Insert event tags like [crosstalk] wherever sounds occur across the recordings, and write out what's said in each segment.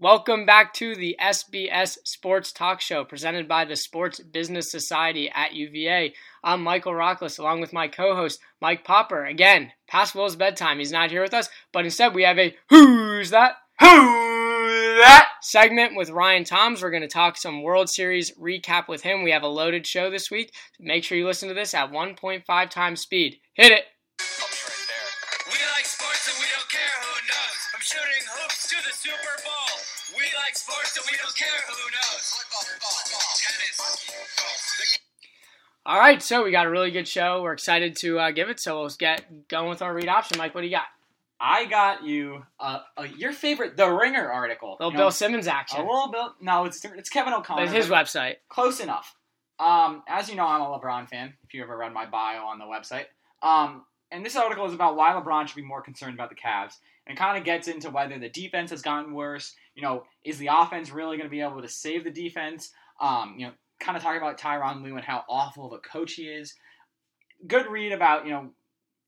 Welcome back to the SBS Sports Talk Show presented by the Sports Business Society at UVA. I'm Michael Rockless along with my co-host Mike Popper. Again, past Will's bedtime. He's not here with us, but instead we have a Who's That? Who's That? segment with Ryan Thomas. We're going to talk some World Series recap with him. We have a loaded show this week. Make sure you listen to this at 1.5 times speed. Hit it. We like sports and we don't care who knows. From shooting hoops to the Super Bowl. We like sports and we don't care who knows. Football, football, tennis. All right, so we got a really good show. We're excited to uh, give it. So let's get going with our read option. Mike, what do you got? I got you uh, uh, your favorite The Ringer article. little You know, Bill Simmons action. A little bit. No, it's it's Kevin O'Connor. It's his website. Close enough. Um, as you know, I'm a LeBron fan. If you ever read my bio on the website, um, and this article is about why LeBron should be more concerned about the Cavs, and kind of gets into whether the defense has gotten worse. You know, is the offense really going to be able to save the defense? Um, you know, kind of talking about Tyronn Lue and how awful of a coach he is. Good read about you know,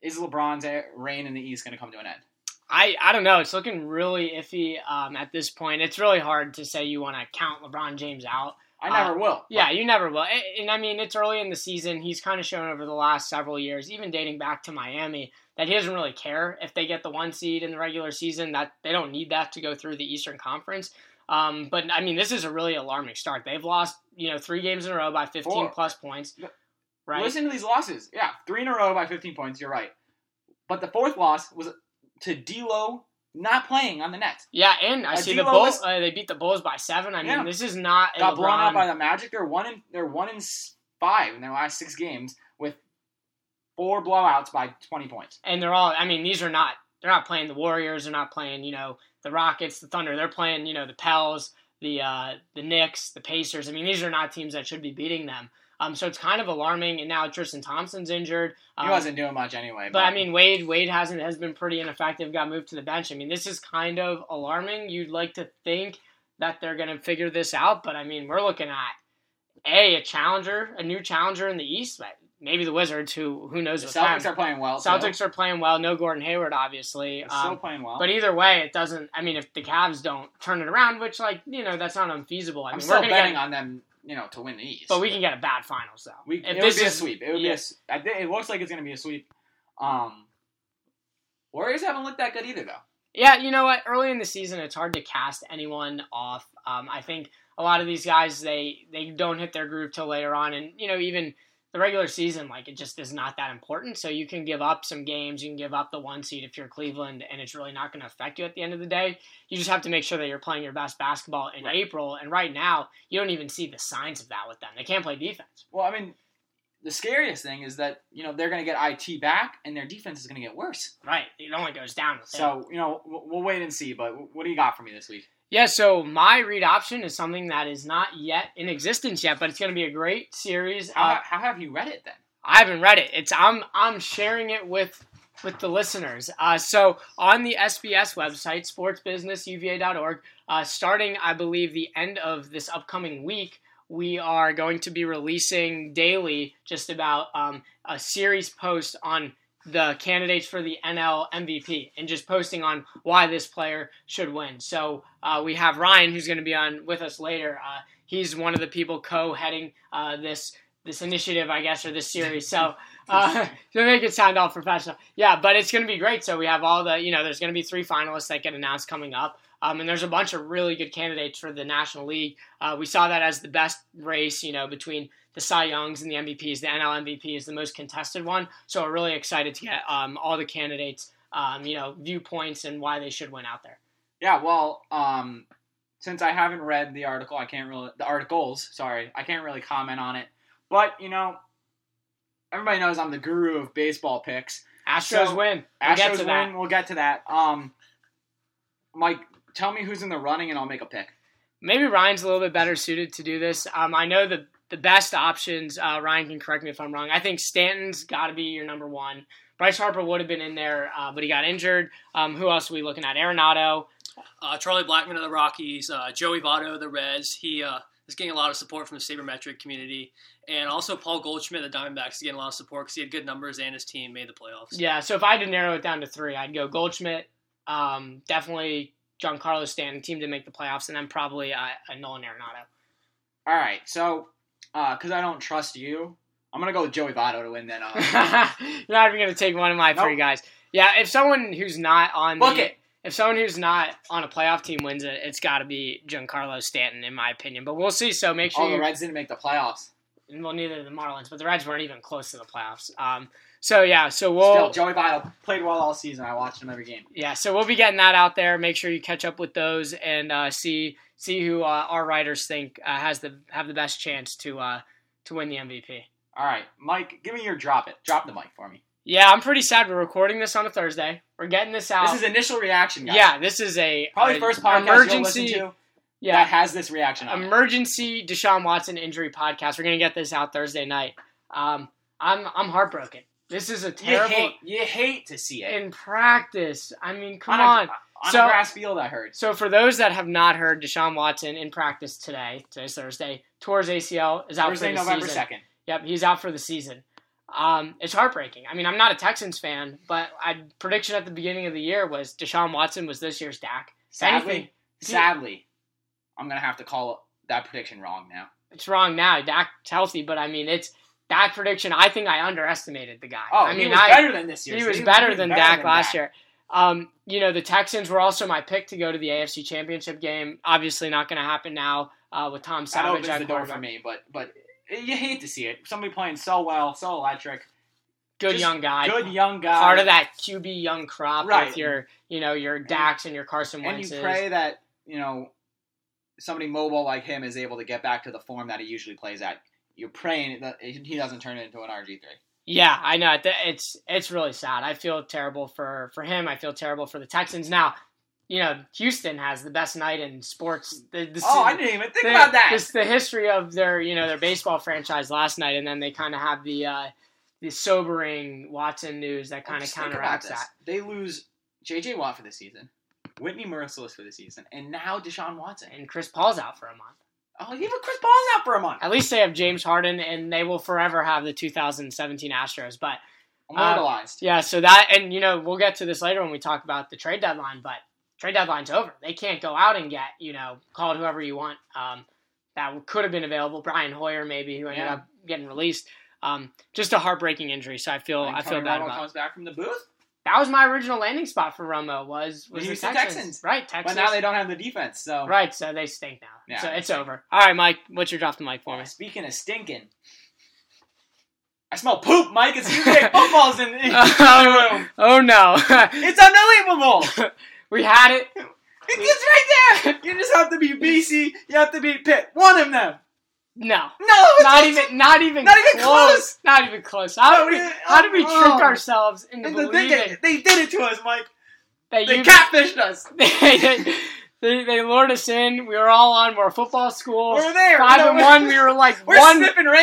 is LeBron's reign in the East going to come to an end? I, I don't know. It's looking really iffy um, at this point. It's really hard to say you want to count LeBron James out. I never Uh, will. Yeah, you never will. And, and I mean, it's early in the season. He's kind of shown over the last several years, even dating back to Miami, that he doesn't really care if they get the one seed in the regular season. That they don't need that to go through the Eastern Conference. Um, but I mean, this is a really alarming start. They've lost, you know, three games in a row by 15 Four. plus points. Right. Listen to these losses. Yeah, three in a row by 15 points. You're right. But the fourth loss was to D'Lo not playing on the Nets. Yeah, and I see the Bulls. Uh, they beat the Bulls by seven. I mean, Yeah. this is not Got blown out by the Magic. They're one in they're one in five in their last six games with four blowouts by 20 points. and they're all. I mean, these are not. They're not playing the Warriors. They're not playing. You know, the Rockets, the Thunder. They're playing. You know, the Pels, the uh, the Knicks, the Pacers. I mean, these are not teams that should be beating them. Um, so it's kind of alarming. And now Tristan Thompson's injured. He Um, wasn't doing much anyway. But I mean, Wade Wade hasn't has been pretty ineffective. Got moved to the bench. I mean, this is kind of alarming. You'd like to think that they're going to figure this out, but I mean, we're looking at a a challenger, a new challenger in the East. but Maybe the Wizards, who who knows the Celtics are playing well. too. Celtics are playing well. No Gordon Hayward, obviously. They're still Um, playing well. but either way, it doesn't. I mean, if the Cavs don't turn it around, which like you know, that's not unfeasible. I I'm mean, still betting get, on them, you know, to win the East. but we can get a bad finals though. We, if it would be a sweep. It would be yeah. a I think it looks like it's going to be a sweep. Um, Warriors haven't looked that good either, though. Yeah, you know what? Early in the season, it's hard to cast anyone off. Um, I think a lot of these guys they they don't hit their groove till later on, and you know even the regular season, like it just is not that important. So you can give up some games, you can give up the one seed if you're Cleveland, and it's really not going to affect you at the end of the day. You just have to make sure that you're playing your best basketball in Right. April, and right now you don't even see the signs of that with them. They can't play defense. Well, I mean, the scariest thing is that you know they're going to get it back, and their defense is going to get worse. Right? It only goes down. with. So you know we'll, we'll wait and see. But what do you got for me this week? Yeah, so my read option is something that is not yet in existence yet, but it's going to be a great series. How, Uh, how have you read it then? I haven't read it. It's I'm I'm sharing it with with the listeners. Uh, so on the SBS website, sportsbusinessuva.org, uh, starting I believe the end of this upcoming week, we are going to be releasing daily just about um, a series post on the candidates for the NL MVP and just posting on why this player should win. So uh, we have Ryan, who's going to be on with us later. Uh, he's one of the people co-heading uh, this this initiative, I guess, or this series. So uh, [laughs] to make it sound all professional, yeah. But it's going to be great. So we have all the, you know, there's going to be three finalists that get announced coming up. Um, and there's a bunch of really good candidates for the National League. Uh, we saw that as the best race, you know, between the Cy Youngs and the MVPs. The NL MVP is the most contested one. So we're really excited to get um, all the candidates, um, you know, viewpoints and why they should win out there. Yeah, well, um, since I haven't read the article, I can't really the articles. Sorry, I can't really comment on it. But you know, everybody knows I'm the guru of baseball picks. Astros So, win. We'll Astros to that. win. We'll get to that. Um, Mike, tell me who's in the running, and I'll make a pick. maybe Ryan's a little bit better suited to do this. Um, I know the the best options. Uh, Ryan can correct me if I'm wrong. I think Stanton's got to be your number one. Bryce Harper would have been in there, uh, but he got injured. Um, who else are we looking at? Arenado. Uh, Charlie Blackmon of the Rockies, uh, Joey Votto of the Reds. He uh, is getting a lot of support from the sabermetric community, and also Paul Goldschmidt of the Diamondbacks is getting a lot of support because he had good numbers and his team made the playoffs. Yeah, so if I had to narrow it down to three, I'd go Goldschmidt, um, definitely Giancarlo Stanton, team to make the playoffs, and then probably uh, a Nolan Arenado. All right, so because I don't trust you, I'm gonna go with Joey Votto to win. Then uh, [laughs] You're not even going to take one of my three Nope. guys. Yeah, if someone who's not on Book the, it. if someone who's not on a playoff team wins it, it's got to be Giancarlo Stanton, in my opinion. But we'll see. So make sure oh, the you Reds didn't make the playoffs. Well, neither did the Marlins, but the Reds weren't even close to the playoffs. Um, so yeah, so we'll Still, Joey Votto played well all season. I watched him every game. yeah, so we'll be getting that out there. Make sure you catch up with those and uh, see see who uh, our writers think uh, has the have the best chance to uh, to win the MVP. All right, Mike, give me your drop it. Drop the mic for me. Yeah, I'm pretty sad. We're recording this on a Thursday. We're getting this out. This is initial reaction, guys. yeah, this is a probably a first podcast emergency. you'll listen to yeah, that has this reaction. On it. emergency Deshaun Watson injury podcast. We're gonna get this out Thursday night. Um, I'm I'm heartbroken. This is a You terrible hate, you hate to see it. in practice. I mean, come on on. a, on So- a grass field. I heard. So for those that have not heard, Deshaun Watson in practice today, today's Thursday, towards ACL is out Thursday, for the November season. second. Yep, he's out for the season. Um, it's heartbreaking. I mean, I'm not a Texans fan, but I prediction at the beginning of the year was Deshaun Watson was this year's Dak. Sadly, Anything- sadly, I'm gonna have to call that prediction wrong now. It's wrong now. Dak's healthy, but I mean, it's that prediction. I think I underestimated the guy. Oh, I mean, he was I, better than this year. he so was better than Dak than last Dak. year. Um, you know, the Texans were also my pick to go to the AFC Championship game. Obviously, not going to happen now uh, with Tom That Savage opens at the door for me, but but you hate to see it. Somebody playing so well, so electric, Good Just young guy. good young guy. Part of that QB young crop Right. with your, you know, your Dax and your Carson and Wentz. you pray that you know somebody mobile like him is able to get back to the form that he usually plays at. You're praying that he doesn't turn it into an RG three. Yeah, I know. It's it's really sad. I feel terrible for for him. I feel terrible for the Texans. Now, you know, Houston has the best night in sports. The, the, Oh, I didn't even think the, about that. This, the history of their you know their baseball franchise last night, and then they kind of have the uh, the sobering Watson news that kind of Just counteracts that. They lose J.J. Watt for the season, Whitney Mercilus for the season, and now Deshaun Watson. And Chris Paul's out for a month. Oh, even Chris Paul's out for a month. At least they have James Harden, and they will forever have the 2017 Astros. But Immortalized. Yeah, so that and you know we'll get to this later when we talk about the trade deadline, but trade deadline's over. They can't go out and get you know call it whoever you want. Um, that could have been available. Brian Hoyer maybe who ended Yeah. up getting released. Um, just a heartbreaking injury. So I feel And I feel bad Romo about. comes back from the booth, That was my original landing spot for Romo was was The Texans. Texans. right? Texans. but now they don't have the defense. So right, so they stink now. Yeah, so it's stink. over. All right, Mike, what's your drop the mic for me? Speaking of stinking, I smell poop, Mike. It's UVA [laughs] footballs in, [laughs] in the oh, room. oh no, [laughs] It's unbelievable. we had it. It's right there. You just have to be BC. You have to be Pitt. One of them. No, No, not even, not even, not even close. Not even close. How did we, how did we oh. trick ourselves into And believing is, they did it to us, Mike. that They you catfished us. they, [laughs] they, they lured us in? We were all on. We're football school. We're there. Five know, and we're- one. We were like [laughs] We're one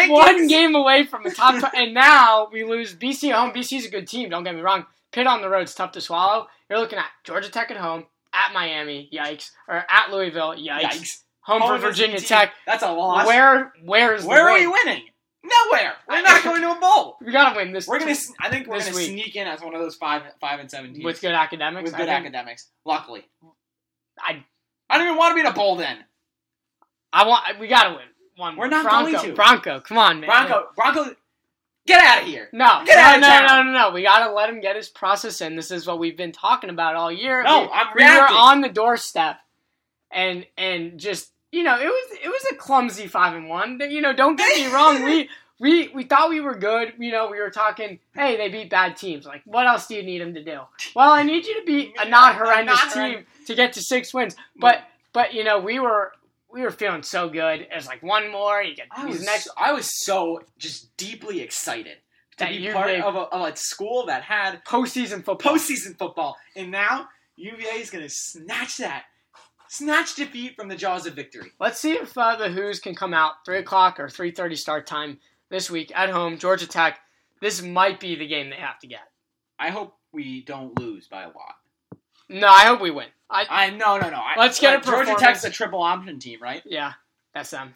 one game away from the top. and now we lose BC at home. BC's a good team. Don't get me wrong. Pitt on the road's tough to swallow. You're looking at Georgia Tech at home, at Miami, yikes, or at Louisville, yikes. Yikes. Home, Home for Virginia Tech. That's a loss. Where where's the Where are win? we winning? Nowhere. We're not going to a bowl. We gotta win this. We're gonna. I think we're gonna week. sneak in as one of those five, five and seven teams with good academics. with I good think. academics. Luckily, I I don't even want to be in a bowl. Then I want. We gotta win. One. We're not Bronco, going to. Bronco, come on, man. Bronco, Bronco, get out of here. No, Get no, out of no, town. no, no, no. no. We gotta let him get his process in. This is what we've been talking about all year. No, we, I'm reacting. we were on the doorstep, and and just you know, it was it was a clumsy five and one. You know, don't get me wrong. We [laughs] we we thought we were good. You know, we were talking. Hey, they beat bad teams. Like, what else do you need them to do? Well, I need you to beat a not [laughs] horrendous not team to get to six wins. But but you know, we were we were feeling so good. It was like one more. You get I was, next. I was so just deeply excited to That be part of a, of a school that had Postseason football. postseason football, and now UVA is going to snatch that Snatch defeat from the jaws of victory. Let's see if uh, the Hoos can come out three o'clock or three thirty start time this week at home. Georgia Tech. This might be the game they have to get. I hope we don't lose by a lot. No, I hope we win. I, I no no no. I, Let's get like, a Georgia. Tech's a triple option team, right? yeah,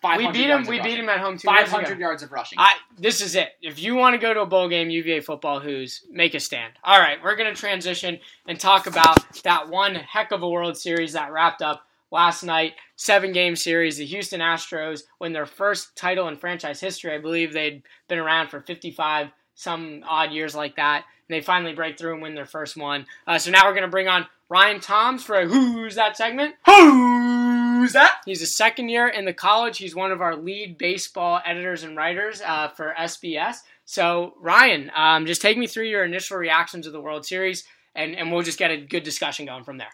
500 We beat him. We beat them at home Five hundred yards of rushing. I this is it. If you want to go to a bowl game, UVA football, Hoos make a stand. All right, we're gonna transition and talk about that one heck of a World Series that wrapped up last night. Seven game series. The Houston Astros win their first title in franchise history. I believe they'd been around for 55 some odd years like that. And they finally break through and win their first one. Uh, so now we're gonna bring on Ryan Thomas for a Who's That segment. Who's that? He's a second year in the college. He's one of our lead baseball editors and writers uh, for SBS. So, Ryan, um, just take me through your initial reactions of the World Series, and, and we'll just get a good discussion going from there.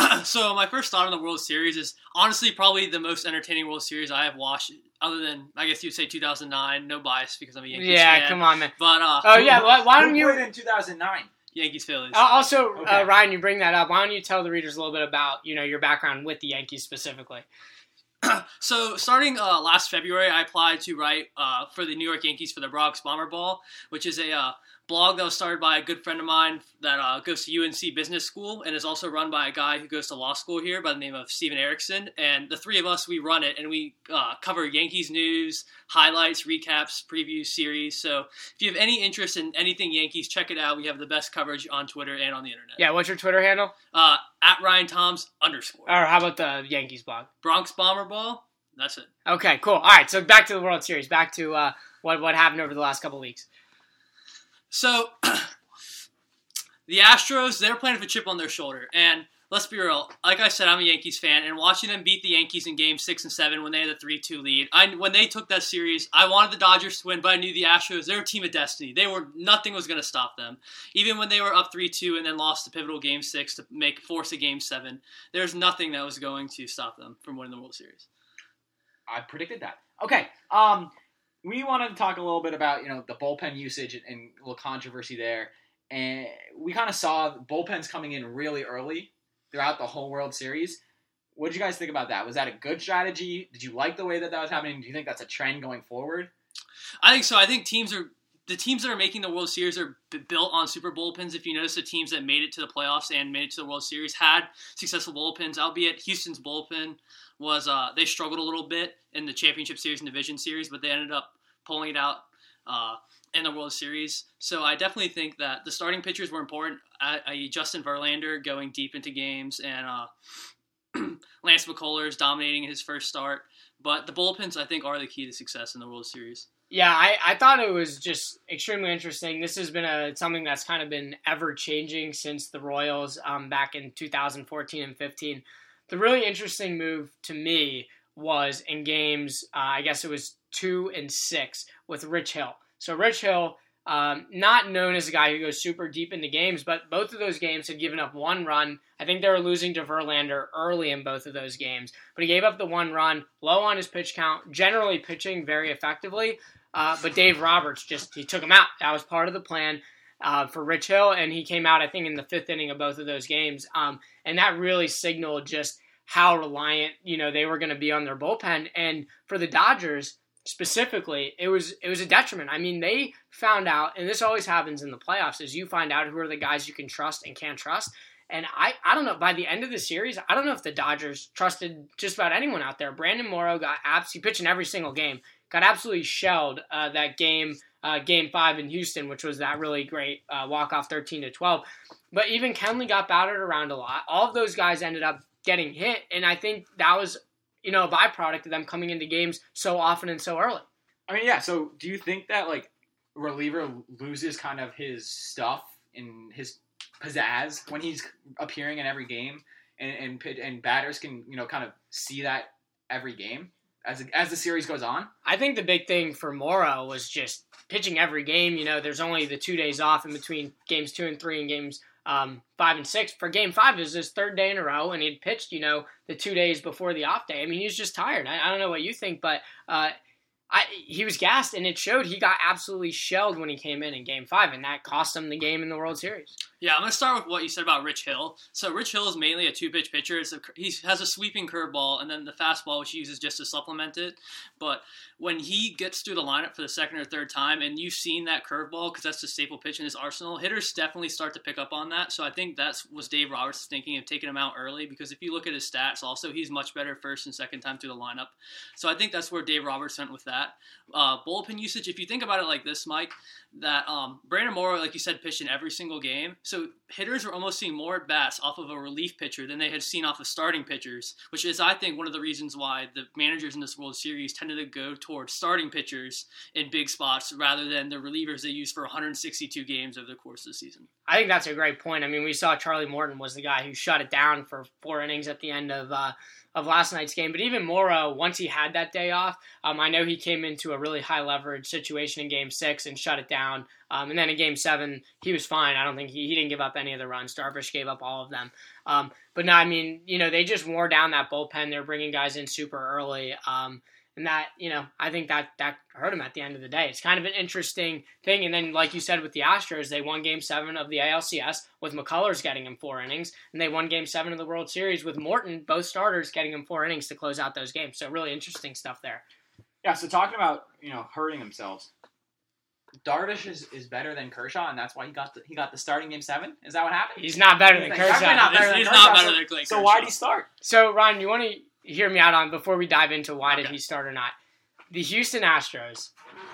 [clears throat] so my first thought on the World Series is honestly probably the most entertaining World Series I have watched, other than I guess you'd say 2009. No bias because I'm a Yankees yeah, fan. come on, man. But uh, Oh, yeah, why, why don't Who you. played in 2009? Yankees Phillies. Uh, also, Okay. uh, Ryan, you bring that up. Why don't you tell the readers a little bit about you know your background with the Yankees specifically? [clears throat] So starting uh, last February, I applied to write uh, for the New York Yankees for the Bronx Bomber Ball, which is a uh, blog that was started by a good friend of mine that uh, goes to UNC Business School and is also run by a guy who goes to law school here by the name of Steven Erickson. And the three of us, we run it and we uh, cover Yankees news, highlights, recaps, previews, series. So if you have any interest in anything Yankees, check it out. We have the best coverage on Twitter and on the internet. Yeah, what's your Twitter handle? Uh, at Ryan Thomas underscore Or how about the Yankees blog? Bronx Bomber Ball. That's it. Okay, cool. All right, so back to the World Series. Back to uh, what what happened over the last couple weeks. So [clears throat] the Astros, they're playing with a chip on their shoulder. And let's be real, like I said, I'm a Yankees fan, and watching them beat the Yankees in game six and seven when they had a three two lead. I when they took that series, I wanted the Dodgers to win, but I knew the Astros, they're a team of destiny. They were nothing was gonna stop them. Even when they were up three two and then lost the pivotal game six to make force a game seven, there's nothing that was going to stop them from winning the World Series. I predicted that. Okay. Um, we wanted to talk a little bit about you know the bullpen usage and, and a little controversy there, and we kind of saw bullpens coming in really early throughout the whole World Series. What did you guys think about that? Was that a good strategy? Did you like the way that that was happening? Do you think that's a trend going forward? I think so. I think teams are the teams that are making the World Series are b- built on super bullpens. If you notice, the teams that made it to the playoffs and made it to the World Series had successful bullpens. Albeit Houston's bullpen was uh, they struggled a little bit in the championship series and division series, but they ended up pulling it out uh, in the World Series. So I definitely think that the starting pitchers were important. I, I, Justin Verlander going deep into games and uh, [clears throat] Lance McCullers dominating his first start. But the bullpens, I think, are the key to success in the World Series. Yeah, I, I thought it was just extremely interesting. This has been a something that's kind of been ever changing since the Royals um, back in 2014 and 15. The really interesting move to me was in games, uh, I guess it was two and six with Rich Hill. So Rich Hill, um, not known as a guy who goes super deep into games, but both of those games had given up one run. I think they were losing to Verlander early in both of those games, but he gave up the one run, low on his pitch count, generally pitching very effectively. Uh, but Dave Roberts just he took him out. That was part of the plan uh, for Rich Hill, and he came out I think in the fifth inning of both of those games, um, and that really signaled just how reliant you know they were going to be on their bullpen. And for the Dodgers specifically, it was it was a detriment. I mean, they found out, and this always happens in the playoffs, is you find out who are the guys you can trust and can't trust. And I, I don't know. By the end of the series, I don't know if the Dodgers trusted just about anyone out there. Brandon Morrow got abs. He pitched in every single game. Got absolutely shelled uh, that game, uh, game five in Houston, which was that really great uh, walk off, thirteen to twelve. But even Kenley got battered around a lot. All of those guys ended up getting hit, and I think that was, you know, a byproduct of them coming into games so often and so early. I mean, yeah. So, do you think that like reliever loses kind of his stuff in his pizzazz when he's appearing in every game, and and and batters can you know kind of see that every game as as the series goes on? I think the big thing for Morrow was just pitching every game. You know, there's only the two days off in between games two and three and games um, five and six. For game five, it was his third day in a row, and he'd pitched, you know, the two days before the off day. I mean, he was just tired. I, I don't know what you think, but uh, I, he was gassed, and it showed. He got absolutely shelled when he came in in Game Five, and that cost him the game in the World Series. Yeah, I'm gonna start with what you said about Rich Hill. So Rich Hill is mainly a two pitch pitcher. A, he has a sweeping curveball and then the fastball, which he uses just to supplement it. But when he gets through the lineup for the second or third time, and you've seen that curveball because that's the staple pitch in his arsenal, hitters definitely start to pick up on that. So I think that's was Dave Roberts thinking of taking him out early because if you look at his stats, also he's much better first and second time through the lineup. So I think that's where Dave Roberts went with that. Uh, bullpen usage, if you think about it like this, Mike, that um, Brandon Morrow, like you said, pitched in every single game. So hitters were almost seeing more at bats off of a relief pitcher than they had seen off of starting pitchers, which is, I think, one of the reasons why the managers in this World Series tended to go towards starting pitchers in big spots rather than the relievers they used for 162 games over the course of the season. I think that's a great point. I mean, we saw Charlie Morton was the guy who shut it down for four innings at the end of uh, of last night's game. But even Morrow, once he had that day off, um, I know he came into a really high leverage situation in Game Six and shut it down. Um, and then in Game Seven, he was fine. I don't think he, he didn't give up any of the runs. Darvish gave up all of them. Um, but no, I mean, you know, they just wore down that bullpen. They're bringing guys in super early. Um, and that you know I think that that hurt him at the end of the day. It's kind of an interesting thing. And then, like you said, with the Astros, they won Game Seven of the ALCS with McCullers getting him four innings, and they won Game Seven of the World Series with Morton, both starters getting him four innings to close out those games. So really interesting stuff there. Yeah. So talking about you know hurting themselves, Darvish is, is better than Kershaw, and that's why he got the, he got the starting game seven. Is that what happened? He's not better than Definitely Kershaw. not better He's- than he's Kershaw, not better so- than Clay So Kershaw. why did he start? So, Ryan, you want to hear me out on before we dive into why did he start or not? The Houston Astros,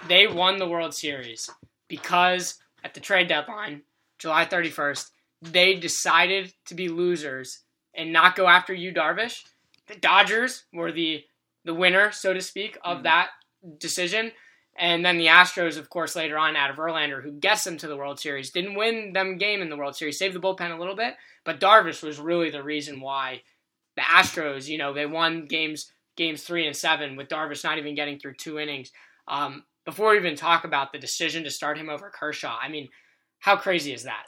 they won the World Series because at the trade deadline, July 31st, they decided to be losers and not go after you, Darvish. The Dodgers were the the winner, so to speak, of Mhm. that decision. And then the Astros, of course, later on out of Verlander, who gets them to the World Series, didn't win them game in the World Series, saved the bullpen a little bit, but Darvish was really the reason why the Astros, you know, they won games games three and seven with Darvish not even getting through two innings. Um, before we even talk about the decision to start him over Kershaw, I mean, how crazy is that?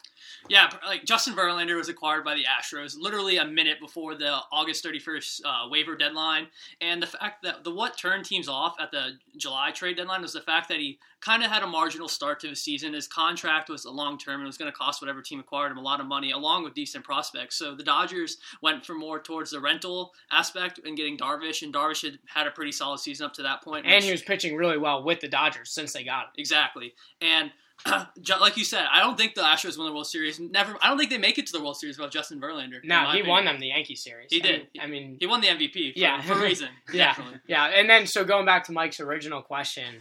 Yeah, like Justin Verlander was acquired by the Astros literally a minute before the August 31st uh, waiver deadline, and the fact that the what turned teams off at the July trade deadline was the fact that he kind of had a marginal start to the season. His contract was a long term and was going to cost whatever team acquired him a lot of money, along with decent prospects. So the Dodgers went for more towards the rental aspect and getting Darvish, and Darvish had had a pretty solid season up to that point. And which- he was pitching really well with the Dodgers since they got him. Exactly. And [clears throat] like you said, I don't think the Astros won the World Series. Never. I don't think they make it to the World Series without Justin Verlander. No, he opinion. won them the Yankee series. He did. I mean, He won the MVP. For, Yeah. for a reason. [laughs] Yeah. Definitely. Yeah, and then so going back to Mike's original question,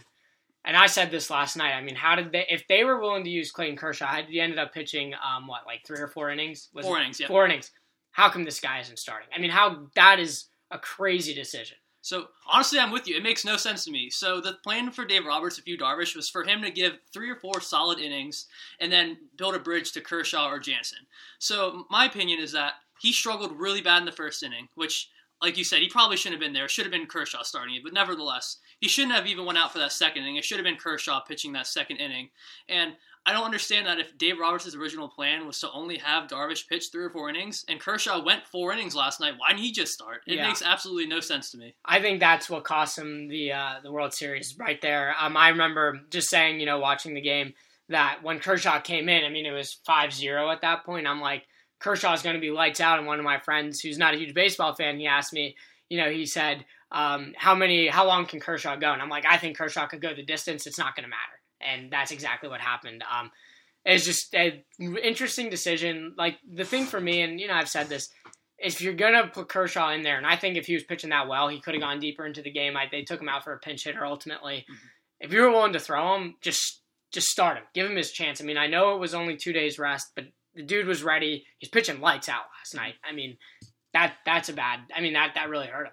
and I said this last night. I mean, how did they? If they were willing to use Clayton Kershaw, had he ended up pitching um what like three or four innings? Was Four it? innings, yeah. Four innings. How come this guy isn't starting? I mean, how that is a crazy decision. So honestly, I'm with you. It makes no sense to me. So the plan for Dave Roberts, if you Darvish, was for him to give three or four solid innings and then build a bridge to Kershaw or Jansen. So my opinion is that he struggled really bad in the first inning, which, like you said, he probably shouldn't have been there. Should have been Kershaw starting it, but nevertheless, he shouldn't have even went out for that second inning. It should have been Kershaw pitching that second inning. And I don't understand that if Dave Roberts' original plan was to only have Darvish pitch three or four innings, and Kershaw went four innings last night, why didn't he just start? It Yeah. makes absolutely no sense to me. I think that's what cost him the uh, the World Series right there. Um, I remember just saying, you know, watching the game that when Kershaw came in, I mean, it was 5-0 at that point. I'm like, Kershaw's going to be lights out. And one of my friends, who's not a huge baseball fan, he asked me, you know, he said, um, how many, how long can Kershaw go? And I'm like, I think Kershaw could go the distance. It's not going to matter. And that's exactly what happened. Um, it's just an interesting decision. Like the thing for me, and you know, I've said this, if you're gonna put Kershaw in there, and I think if he was pitching that well, he could have gone deeper into the game. I, they took him out for a pinch hitter ultimately. If you were willing to throw him, just just start him, give him his chance. I mean, I know it was only two days rest, but the dude was ready. He's pitching lights out last night. I mean, that that's a bad. I mean, that that really hurt him.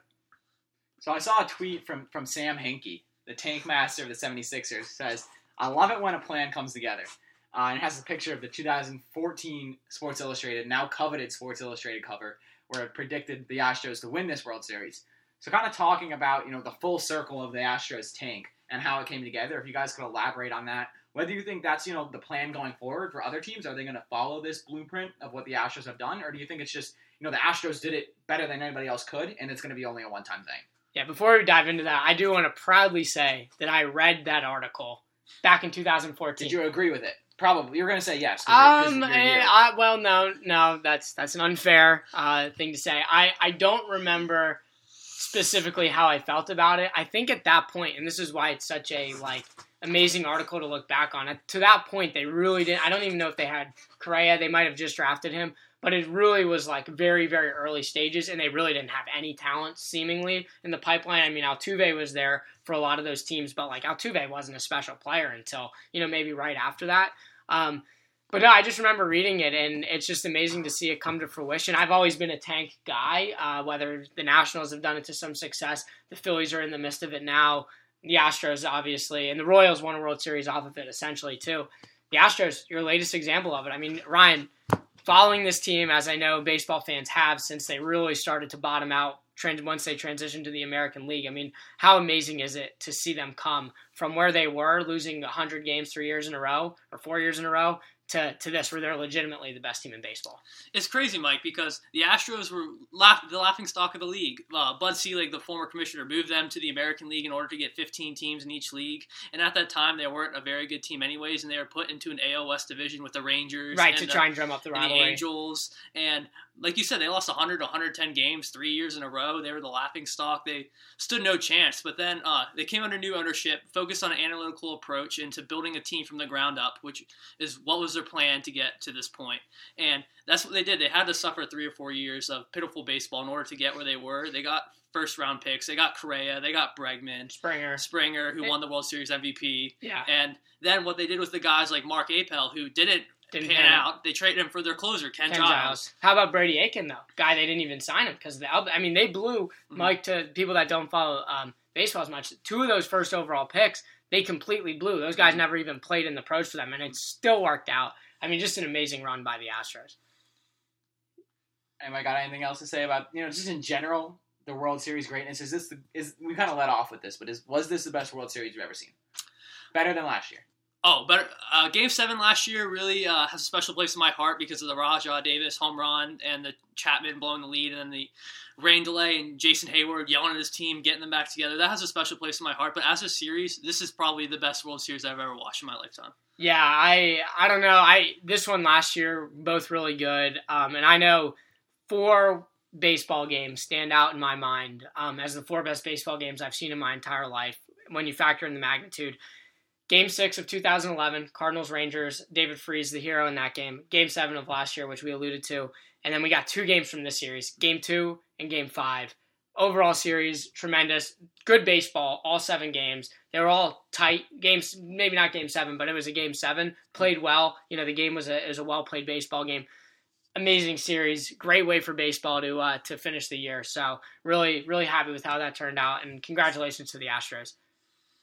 So I saw a tweet from from Sam Hinkie, the tank master of the 76ers, says, "I love it when a plan comes together." Uh, and it has a picture of the 2014 Sports Illustrated, now coveted Sports Illustrated cover, where it predicted the Astros to win this World Series. So, kind of talking about you know the full circle of the Astros tank and how it came together. If you guys could elaborate on that, whether you think that's you know the plan going forward for other teams, are they going to follow this blueprint of what the Astros have done, or do you think it's just you know the Astros did it better than anybody else could, and it's going to be only a one-time thing? Yeah, before we dive into that, I do want to proudly say that I read that article back in 2014. Did you agree with it? Probably. You're going to say yes. 'cause you're- 'cause Um, you're eh. I, well, no, no, that's that's an unfair uh, thing to say. I I don't remember specifically how I felt about it. I think at that point, and this is why it's such a like amazing article to look back on. To that point, they really didn't. I don't even know if they had Correa. They might have just drafted him, but it really was like very very early stages, and they really didn't have any talent seemingly in the pipeline. I mean, Altuve was there for a lot of those teams, but like Altuve wasn't a special player until you know maybe right after that. Um, but no, I just remember reading it, and it's just amazing to see it come to fruition. I've always been a tank guy, uh, whether the Nationals have done it to some success, the Phillies are in the midst of it now, the Astros, obviously, and the Royals won a World Series off of it, essentially, too. The Astros, your latest example of it. I mean, Ryan, following this team, as I know baseball fans have since they really started to bottom out once they transitioned to the American League. I mean, how amazing is it to see them come from where they were, losing 100 games three years in a row or four years in a row, to, to this, where they're legitimately the best team in baseball? It's crazy, Mike, because the Astros were laugh- the laughing stock of the league. Uh, Bud Selig, the former commissioner, moved them to the American League in order to get 15 teams in each league. And at that time, they weren't a very good team, anyways, and they were put into an AL West division with the Rangers, Right, and to the- try and drum up the and the. Angels. And like you said, they lost 100 to 110 games three years in a row. They were the laughing stock. They stood no chance. But then uh, they came under new ownership, focused on an analytical approach into building a team from the ground up, which is what was their plan to get to this point. And that's what they did. They had to suffer three or four years of pitiful baseball in order to get where they were. They got first round picks. They got Correa. They got Bregman, Springer. Springer, who won the World Series MVP. Yeah. And then what they did with the guys like Mark Appel, who didn't, Didn't pan pan out. out, they traded him for their closer, Ken, Ken Giles. Giles. How about Brady Aiken though? Guy they didn't even sign him because the I mean they blew Mm-hmm. Mike to people that don't follow um, baseball as much. Two of those first overall picks they completely blew. Those guys never even played in the pros for them, and it still worked out. I mean, just an amazing run by the Astros. Anybody got anything else to say about you know just in general the World Series greatness? Is this the, is we kind of let off with this, but is was this the best World Series you've ever seen? Better than last year. Oh, but uh, Game Seven last year really uh, has a special place in my heart because of the Rajai Davis home run and the Chapman blowing the lead, and then the rain delay and Jason Heyward yelling at his team, getting them back together. That has a special place in my heart. But as a series, this is probably the best World Series I've ever watched in my lifetime. Yeah, I I don't know. I this one last year both really good, um, and I know four baseball games stand out in my mind um, as the four best baseball games I've seen in my entire life. When you factor in the magnitude, Game six of 2011, Cardinals Rangers. David Freese, the hero in that game. Game seven of last year, which we alluded to, and then we got two games from this series: Game two and Game five. Overall series, tremendous, good baseball. All seven games, they were all tight games. Maybe not Game seven, but it was a Game seven. Played well. You know, the game was a is a well played baseball game. Amazing series, great way for baseball to uh, to finish the year. So really, really happy with how that turned out, and congratulations to the Astros.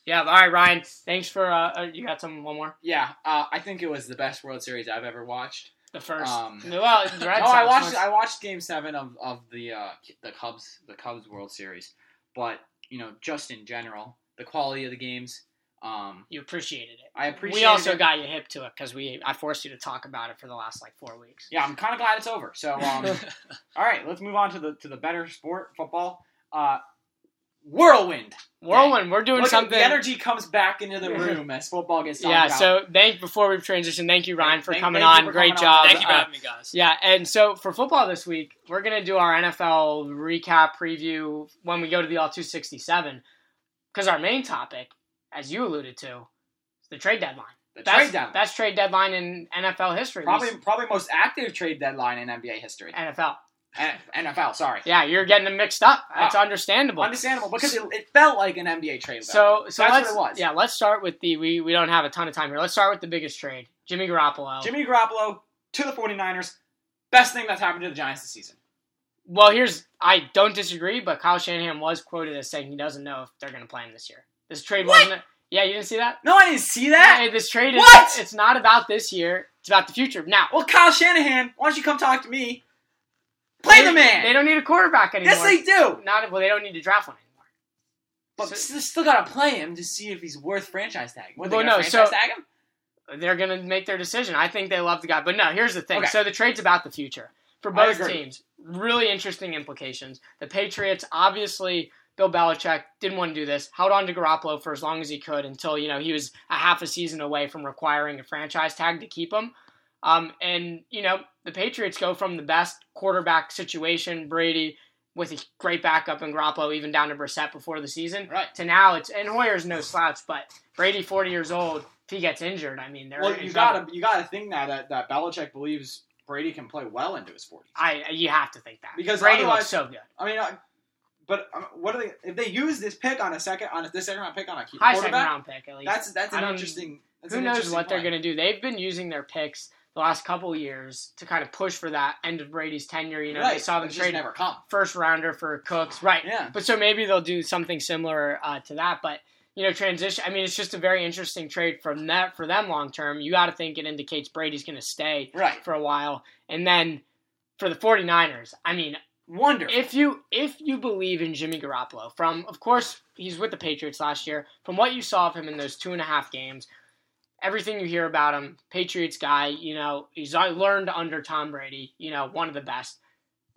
Yeah, all right, Ryan. Thanks for uh, uh, you got some one more. Yeah, uh, I think it was the best World Series I've ever watched. The first. Um, [laughs] well, no, I watched I watched Game Seven of, of the uh, the Cubs the Cubs World Series, but you know just in general the quality of the games. Um, you appreciated it. I appreciate. we also it. got you hip to it because we I forced you to talk about it for the last like four weeks. Yeah, I'm kind of glad it's over. So, um, [laughs] all right, let's move on to the to the better sport, football. Uh, whirlwind. Whirlwind, we're doing Look something. The energy comes back into the room as football gets yeah. about. So thank before we transition, thank you Ryan for Thank- coming thank on. for Great coming on. job. Thank you for Uh, having me, guys. Yeah, and so for football this week, we're gonna do our NFL recap preview when we go to the All 267, because our main topic, as you alluded to, is the trade deadline. the Best, trade deadline. best trade deadline in NFL history. probably probably most active trade deadline in NBA history. NFL. NFL, sorry. Yeah, you're getting them mixed up. That's Ah. understandable. Understandable because it, it felt like an NBA trade. So, so that's let's what it was. yeah, let's start with the we we don't have a ton of time here. Let's start with the biggest trade, Jimmy Garoppolo. Jimmy Garoppolo to the 49ers. Best thing that's happened to the Giants this season. Well, here's I don't disagree, but Kyle Shanahan was quoted as saying he doesn't know if they're going to play him this year. This trade What? wasn't. Yeah, you didn't see that. No, I didn't see that. Hey, this trade is What? it's not about this year. It's about the future. Now, Well, Kyle Shanahan, why don't you come talk to me? Play they, the man. They don't need a quarterback anymore. yes, they do. Not well. They don't need to draft one anymore. But So- still, still got to play him to see if he's worth franchise tag. What, they no. Franchise so tag him? they're going to make their decision. I think they love the guy. But no, here's the thing. Okay. So the trade's about the future for both teams. Really interesting implications. The Patriots obviously Bill Belichick didn't want to do this, held on to Garoppolo for as long as he could until, you know, he was a half a season away from requiring a franchise tag to keep him. Um, and, you know, the Patriots go from the best quarterback situation, Brady, with a great backup in Garoppolo, even down to Brissett before the season, Right. to now it's, and Hoyer's no slouch, but Brady, 40 years old, if he gets injured, I mean, there Well, you gotta you gotta think that that, that Belichick believes Brady can play well into his forties. I, you have to think that. Because Brady looks so good. I mean, uh, but um, what are they? If they use this pick on a second on a, this second round pick on a key High second quarterback, round pick, at least. that's that's an interesting. That's Who knows interesting what they're going to do? They've been using their picks the last couple years to kind of push for that end of Brady's tenure. You know, right. they saw them It's trade never come. first rounder for Cooks, right? Yeah. But so maybe they'll do something similar uh, to that. But you know, transition. I mean, it's just a very interesting trade from that for them long term. You got to think it indicates Brady's going to stay Right. for a while, and then for the 49ers, I mean, Wonder if you if you believe in Jimmy Garoppolo, from of course he's with the Patriots last year. From what you saw of him in those two and a half games, everything you hear about him, Patriots guy, you know, he's uh, learned under Tom Brady, you know, one of the best.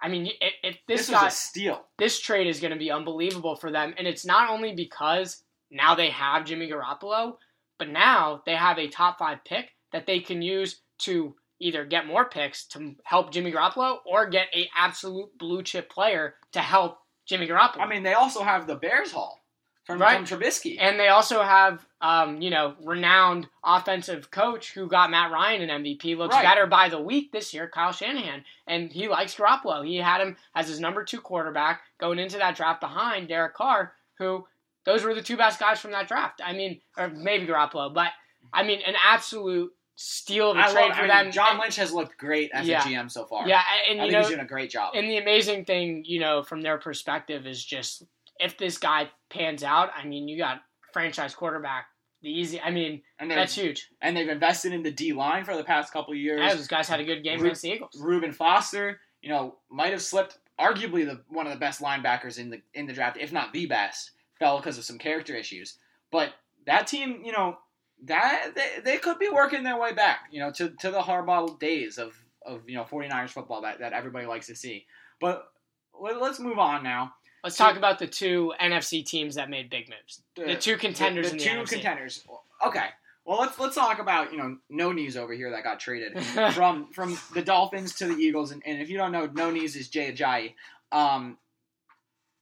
I mean, this, this guy, steal. this trade is going to be unbelievable for them, and it's not only because now they have Jimmy Garoppolo, but now they have a top five pick that they can use to either get more picks to help Jimmy Garoppolo or get a absolute blue chip player to help Jimmy Garoppolo. I mean, they also have the Bears Hall from, Right. from Trubisky. and they also have, um, you know, renowned offensive coach who got Matt Ryan an MVP. Looks Right. better by the week this year, Kyle Shanahan, and he likes Garoppolo. He had him as his number two quarterback going into that draft behind Derek Carr, who those were the two best guys from that draft. I mean, or maybe Garoppolo, but I mean, an absolute steal of a I trade love, for I them. mean, John Lynch has looked great as Yeah. a GM so far. yeah, I and think know, he's doing a great job. and the amazing thing, you know, from their perspective is just if this guy pans out, I mean, you got franchise quarterback. The easy, I mean, And that's huge. and they've invested in the D line for the past couple of years. Yeah, those guys had a good game Ru- against the Eagles. Reuben Foster, you know, might have slipped. Arguably, the one of the best linebackers in the in the draft, if not the best, fell because of some character issues. But that team, you know, that they, they could be working their way back, you know, to, to the Harbaugh days of, of you know 49ers football that, that everybody likes to see. But let's move on now. Let's talk about the two NFC teams that made big moves. The, The- two contenders the, in the two NFC. contenders. Okay. Well, let's let's talk about you know no knees over here that got traded [laughs] from from the Dolphins to the Eagles, and, and if you don't know, no knees is Jay Ajayi. Um,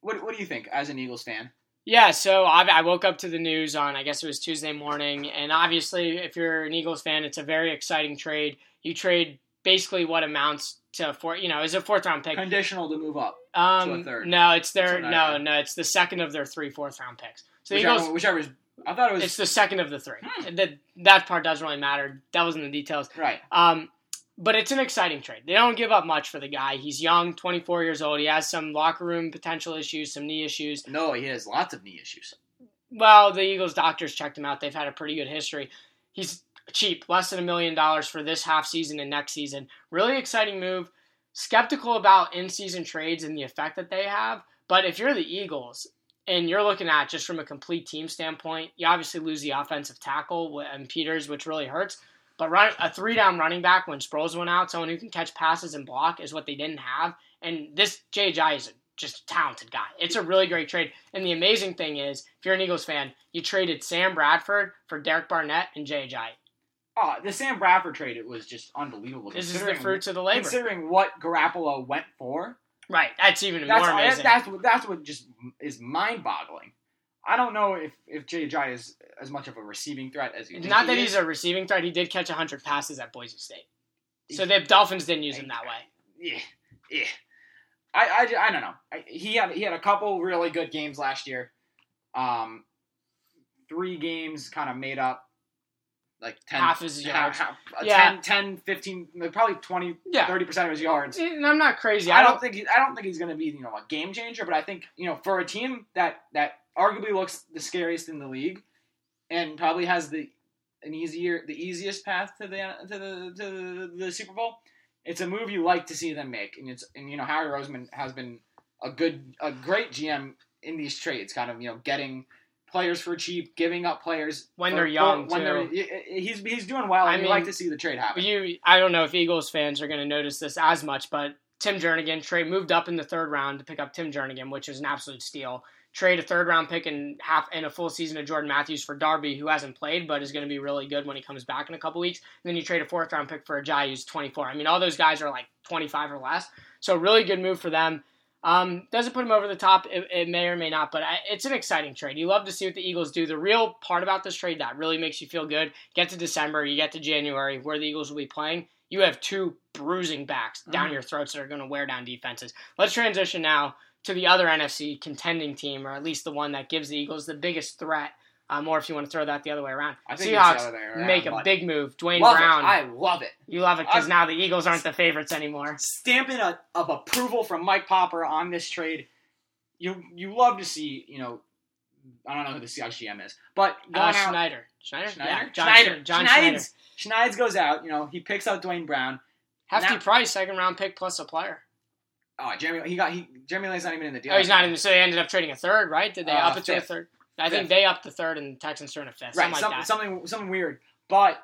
what what do you think as an Eagles fan? Yeah, so I, I woke up to the news on, I guess it was Tuesday morning, and obviously, if you're an Eagles fan, it's a very exciting trade. You trade basically what amounts to four, you know, is a fourth round pick. Conditional to move up, Um, a third. no, it's their That's what I no, no, it's the second of their three fourth round picks. So whichever, Eagles, whichever is. I thought it was it's the second of the three. Hmm. That that part doesn't really matter. That was in the details. right. Um, but it's an exciting trade. They don't give up much for the guy. He's young, 24 years old. He has some locker room potential issues, some knee issues. No, he has lots of knee issues. Well, the Eagles doctors checked him out. They've had a pretty good history. He's cheap, less than a million dollars for this half season and next season. Really exciting move. Skeptical about in season trades and the effect that they have. But if you're the Eagles and you're looking at just from a complete team standpoint, you obviously lose the offensive tackle and Peters, which really hurts. But run, a three down running back when Sproles went out, someone who can catch passes and block, is what they didn't have. And this JJ is a just a talented guy. It's a really great trade. And the amazing thing is, if you're an Eagles fan, you traded Sam Bradford for Derek Barnett and JJ. Oh, the Sam Bradford trade it was just unbelievable. This is the considering- fruits of the labor. Considering what Garoppolo went for, Right. That's even That's more amazing. that's what that's what just is mind boggling. I don't know if if Ajayi is as much of a receiving threat as you not that he's a receiving threat. He did catch 100 passes at Boise State. So the Dolphins didn't use him that way. yeah, yeah. I, I, I don't know. I, he had he had a couple really good games last year. Um, three games kind of made up like 10, Half his yards. half- uh, Yeah. 10, 10, 15, probably 20, Yeah. 30 percent of his yards. And I'm not crazy. I don't think he, I don't think he's going to be you know a game changer, but I think you know for a team that that arguably looks the scariest in the league, and probably has the an easier the easiest path to the to the to the, the Super Bowl. It's a move you like to see them make, and it's and you know Harry Roseman has been a good a great GM in these trades, kind of you know getting players for cheap, giving up players When for- they're young, When they're, too. he's he's doing well, I and you mean, like to see the trade happen. you I don't know if Eagles fans are going to notice this as much, but Tim Jernigan trade moved up in the third round to pick up Tim Jernigan, which is an absolute steal. trade a third round pick and half and a full season of Jordan Matthews for Darby, who hasn't played but is going to be really good when he comes back in a couple weeks. And then you trade a fourth round pick for Ajayi who's 24. I mean, all those guys are like 25 or less. So really good move for them. Um, doesn't put him over the top. It, it may or may not, but I, it's an exciting trade. You love to see what the Eagles do. The real part about this trade that really makes you feel good. Get to December, you get to January, where the Eagles will be playing. You have two bruising backs down Mhm. your throats that are going to wear down defenses. Let's transition now to the other NFC contending team, or at least the one that gives the Eagles the biggest threat. Um, or if you want to throw that the other way around, I think Seahawks around, make a big move. Duane Love Brown, it. I love it. you love it because now the Eagles aren't the favorites anymore. Stamping a, of approval from Mike Popper on this trade. You you love to see, you know, I don't know who the Seahawks GM is, but going Uh, Schneider, Schneider, Schneider, yeah, John Schneider, John Schneider. Schneids goes out. You know, he picks out Duane Brown. Hefty Now- price, second round pick plus a player. Oh, Jeremy, he got he. Jeremy Lane's not even in the deal. Oh, he's not in. So they ended up trading a third, right? Did they Uh, up it to a third? I think they upped the third and Texans turned a fifth, right, something like some- something something weird. But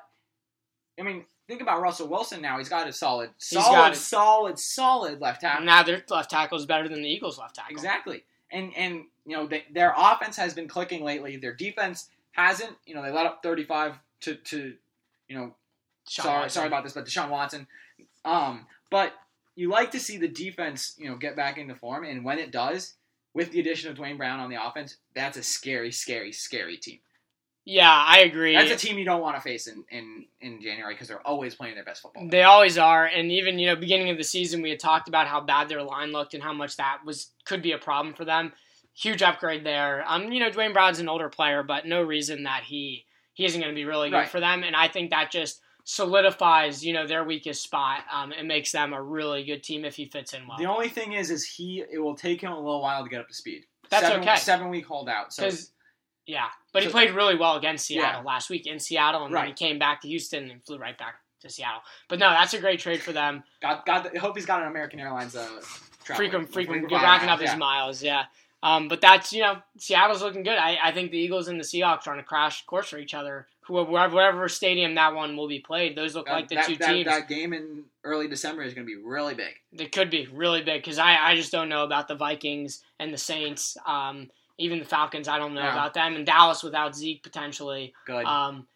I mean, think about Russell Wilson now. He's got a solid, got solid, it. solid, solid left tackle. now their left tackle is better than the Eagles' left tackle. Exactly. And and you know they, their offense has been clicking lately. Their defense hasn't. You know they let up 35 to to you know Sean sorry Watson. sorry about this, but Deshaun Watson. Um, but you like to see the defense you know get back into form, and when it does, with the addition of Duane Brown on the offense, that's a scary, scary, scary team. Yeah, I agree. That's a team you don't want to face in in in January because they're always playing their best football. They always are, and even you know, beginning of the season, we had talked about how bad their line looked and how much that was could be a problem for them. Huge upgrade there. Um, you know, Duane Brown's an older player, but no reason that he he isn't going to be really good Right. for them. And I think that just solidifies you know their weakest spot. Um, and makes them a really good team if he fits in well. The only thing is, is he it will take him a little while to get up to speed. That's seven, okay. Seven week holdout. So yeah, but he played really well against Seattle Yeah. last week in Seattle, and then he came back to Houston and flew right back to Seattle. But no, that's a great trade for them. God, God, I hope he's got an American Airlines uh, frequent, frequent, racking up his miles. Yeah. Um, but that's you know Seattle's looking good. I, I think the Eagles and the Seahawks are on a crash course for each other. Wherever stadium that one will be played, those look That, like the that, two that, teams. that game in early December is going to be really big. It could be really big because I, I just don't know about the Vikings and the Saints. Um, even the Falcons, I don't know No. about them. And Dallas without Zeke potentially. Good. Um,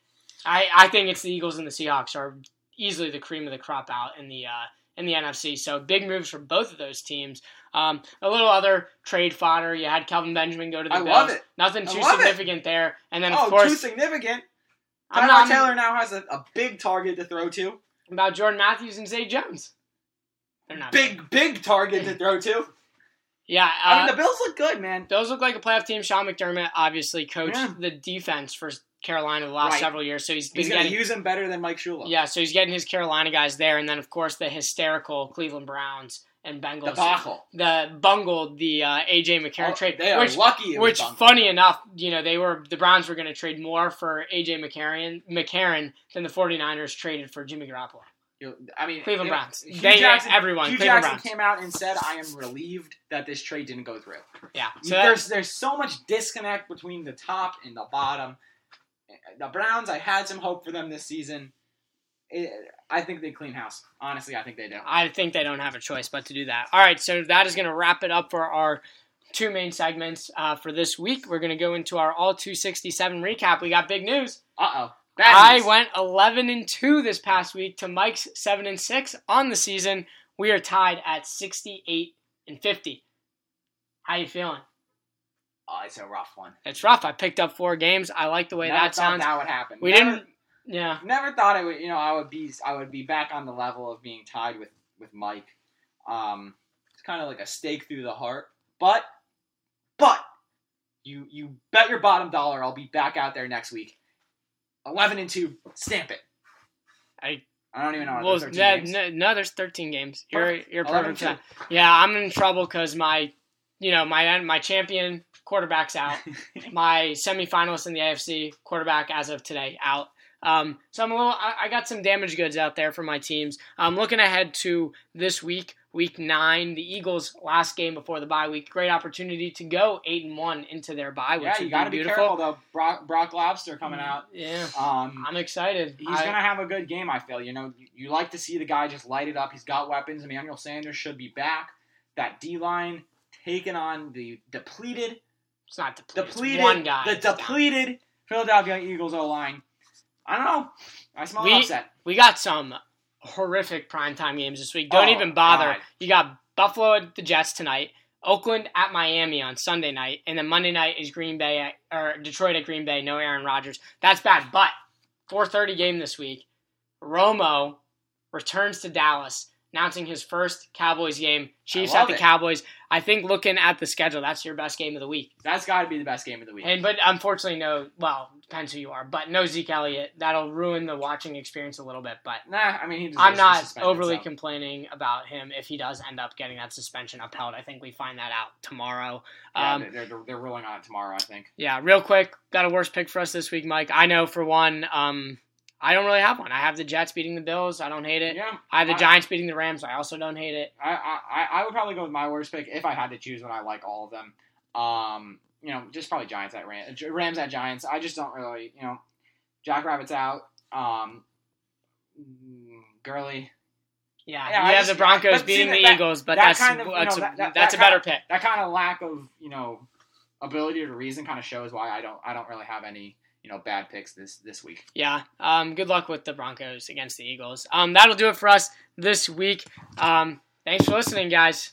I, I think it's the Eagles and the Seahawks are easily the cream of the crop out in the uh, in the NFC. So big moves for both of those teams. Um, a little other trade fodder. You had Kelvin Benjamin go to the I Bills. love it. Nothing too love it. significant there. And then of oh, too significant. I'm Tyrod Taylor now has a, a big target to throw to. about Jordan Matthews and Zay Jones. They're not Big, big target to throw to. Yeah, I mean, uh, the Bills look good, man. Those look like a playoff team. Sean McDermott obviously coached Yeah. the defense for Carolina the last Right. several years, so he's He's going to use him better than Mike Shula. yeah, so he's getting his Carolina guys there, and then of course the hysterical Cleveland Browns and Bengals, Debacle. the bungled the uh, AJ McCarron Oh, trade, they are which lucky. Which funny enough, you know they were the Browns were going to trade more for AJ McCarron McCarron than the 49ers traded for Jimmy Garoppolo. I mean, Cleveland you know, Browns. Hue They- Jackson, everyone, Hue Cleveland Jackson Browns. came out and said, "I am relieved that this trade didn't go through." Yeah, so there's there's so much disconnect between the top and the bottom. The Browns, I had some hope for them this season. It, I think they clean house. Honestly, I think they do. I think they don't have a choice but to do that. All right, so that is going to wrap it up for our two main segments uh, for this week. We're going to go into our all 267 recap. We got big news. Uh oh. I went 11 and 2 this past week to Mike's 7 and 6 on the season. We are tied at 68 and 50. How you feeling? Oh, it's a rough one. It's rough. I picked up four games. I like the way Never that sounds. That would happen. we Never- didn't. Yeah. Never thought I would. You know, I would be. I would be back on the level of being tied with with Mike. Um, it's kind of like a stake through the heart. But, but, you you bet your bottom dollar I'll be back out there next week. Eleven and two, stamp it. I I don't even know. well, Well, no, no, no, there's 13 games. You're Perfect. you're 11 perfect. Yeah, I'm in trouble because my, you know, my my champion quarterback's out. [laughs] my semifinalist in the AFC quarterback as of today out. Um, so I'm a little. I, I got some damaged goods out there for my teams. I'm looking ahead to this week, week nine, the Eagles' last game before the bye week. Great opportunity to go eight and one into their bye, which yeah, you got to be be careful though. Brock, Brock Lobster coming out. Yeah, Um, I'm excited. he's I- gonna have a good game. I feel. You know, you, you like to see the guy just light it up. He's got weapons. Emmanuel Sanders should be back. That D line taking on the depleted It's not depleted. depleted, It's one guy. the depleted Philadelphia Eagles O line. I don't know. I smell We- upset. We got some horrific primetime games this week. Don't Oh, even bother. God. You got Buffalo at the Jets tonight, Oakland at Miami on Sunday night, and then Monday night is Green Bay at, or Detroit at Green Bay. No Aaron Rodgers. That's bad. But 4:30 game this week. Romo returns to Dallas, announcing his first Cowboys game. Chiefs at the it. Cowboys. I think looking at the schedule, that's your best game of the week. That's got to be the best game of the week. And but unfortunately, no. Well, depends who you are, but no Zeke Elliott. That'll ruin the watching experience a little bit. But nah, I mean he. I'm not overly himself. complaining about him if he does end up getting that suspension upheld. I think we find that out tomorrow. Yeah, Um, they're, they're, they're ruling on it tomorrow. I think. yeah, real quick, got a worst pick for us this week, Mike. I know for one, um, I don't really have one. I have the Jets beating the Bills. I don't hate it. Yeah, I have the I- Giants beating the Rams. I also don't hate it. I, I I would probably go with my worst pick if I had to choose one. I like all of them. Um, you know, just probably Giants at Rams, Rams at Giants. I just don't really, you know, Jack Rabbit's out. Um, Gurley. Yeah, Yeah, you have just- the Broncos beating the Eagles, but that that's kind of, you that's, know, a, that- that- that's that a better kind pick. That kind of lack of you know ability to reason kind of shows why I don't I don't really have any you know bad picks this this week. Yeah. Um, good luck with the Broncos against the Eagles. Um, that'll do it for us this week. Um, thanks for listening, guys.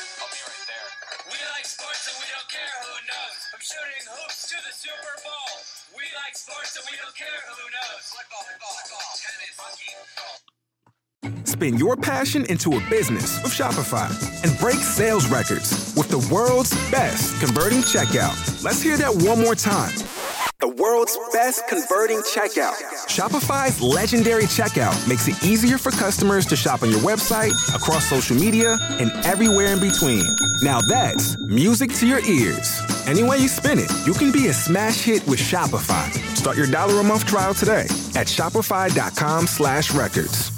I'll be right there. We like sports and we don't care who knows. I'm shooting hoops to the Super Bowl. We like sports and we don't care who knows. Football, football, football, tennis, hockey, golf. Spin your passion into a business with Shopify and break sales records with the world's best converting checkout. Let's hear that one more time. The world's best converting checkout. Shopify's legendary checkout makes it easier for customers to shop on your website, across social media, and everywhere in between. Now that's music to your ears. Any way you spin it, you can be a smash hit with Shopify. Start your dollar a month trial today at shopify.com slash records.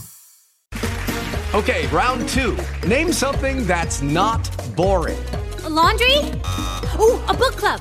Okay, round two. Name something that's not boring. A laundry? Ooh, a book club.